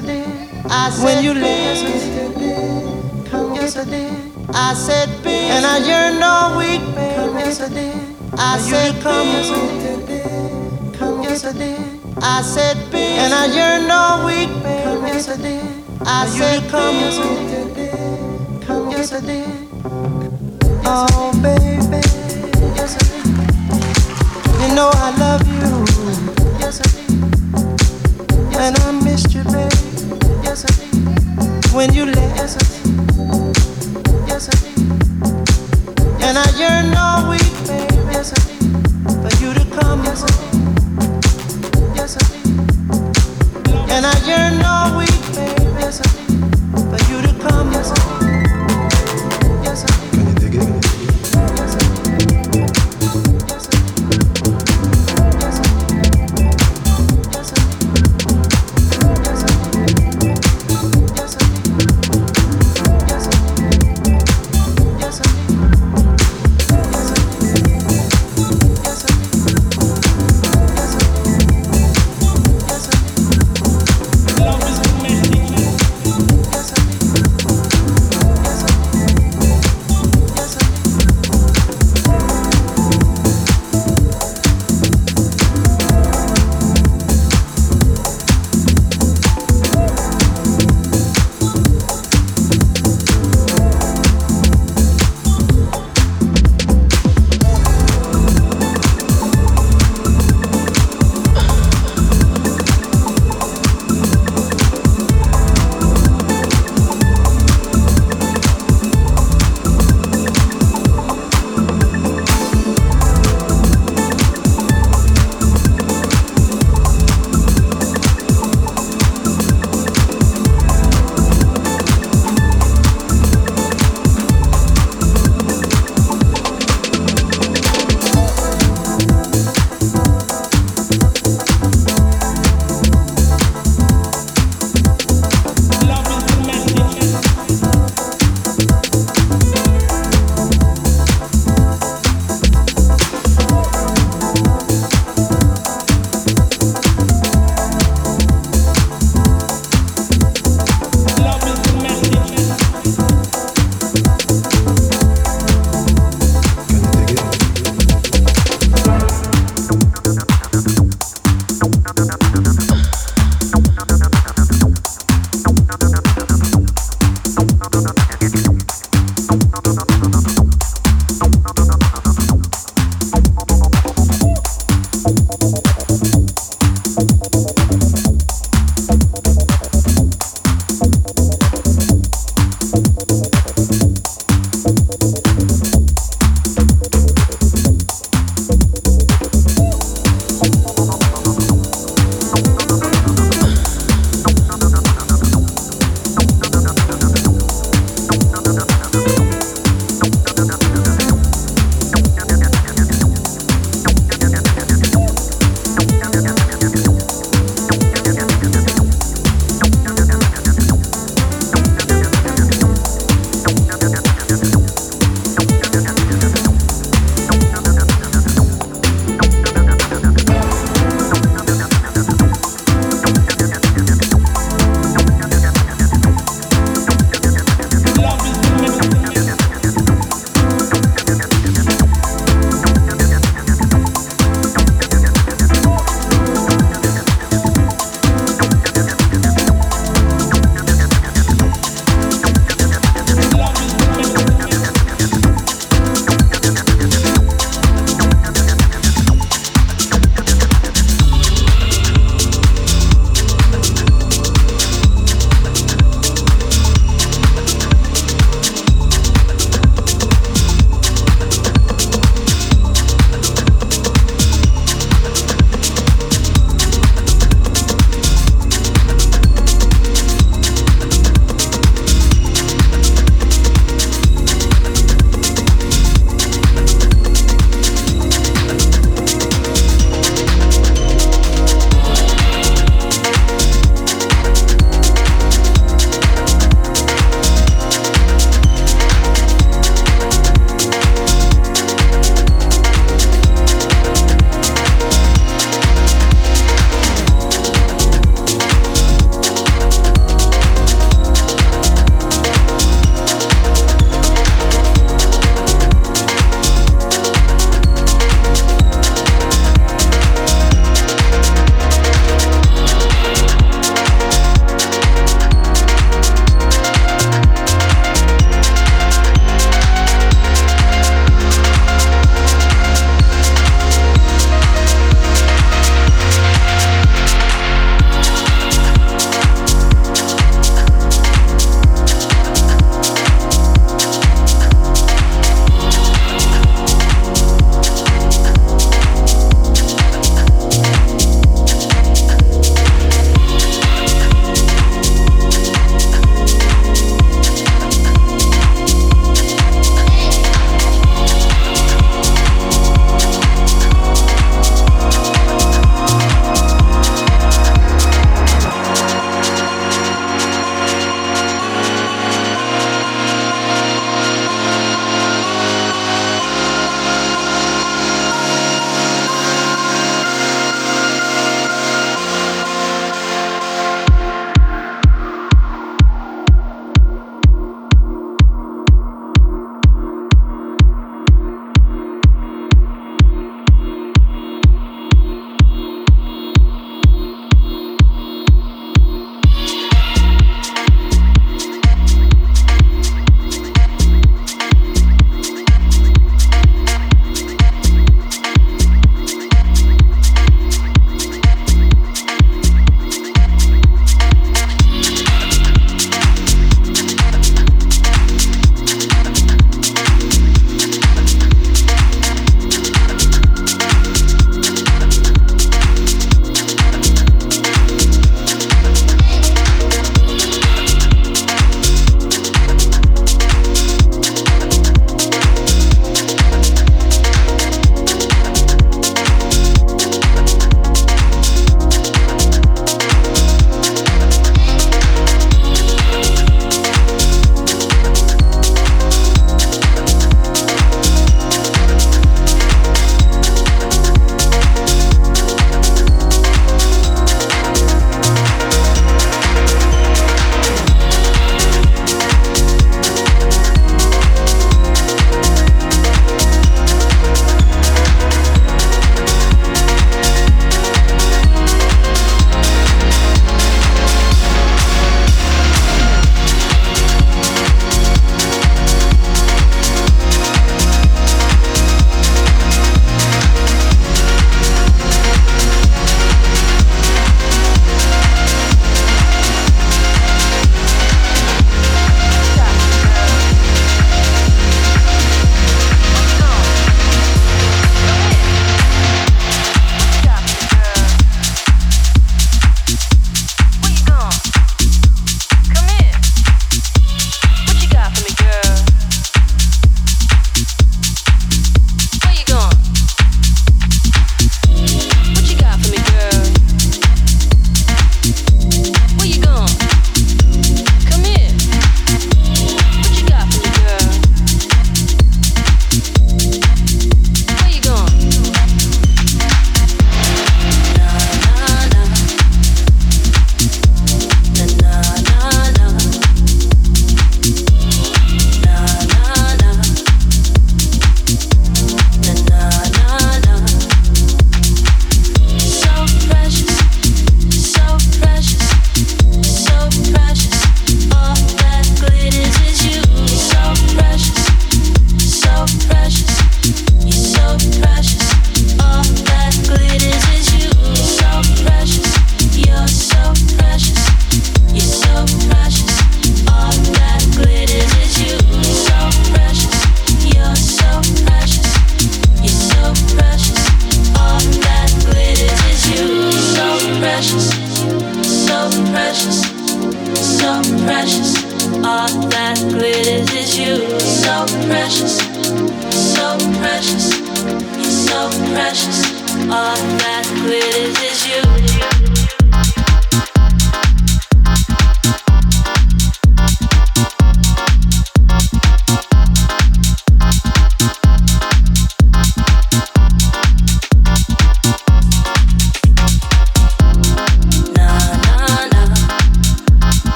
yesterday. I said, when you left, yesterday, come yesterday. I said, "Baby." and I yearned all week, baby. Come yesterday. I said, come yesterday. Come yesterday. I said, bitch, and I yearned all week, baby. Come yesterday. I said, come yesterday. Come yesterday. Oh, baby, yesterday. You know I love you. And I missed you, baby when you left. Yes, I did. Yes, I did. And I yearn over.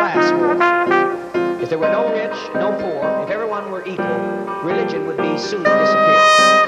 class war. If there were no rich, no poor, if everyone were equal, religion would be soon disappeared.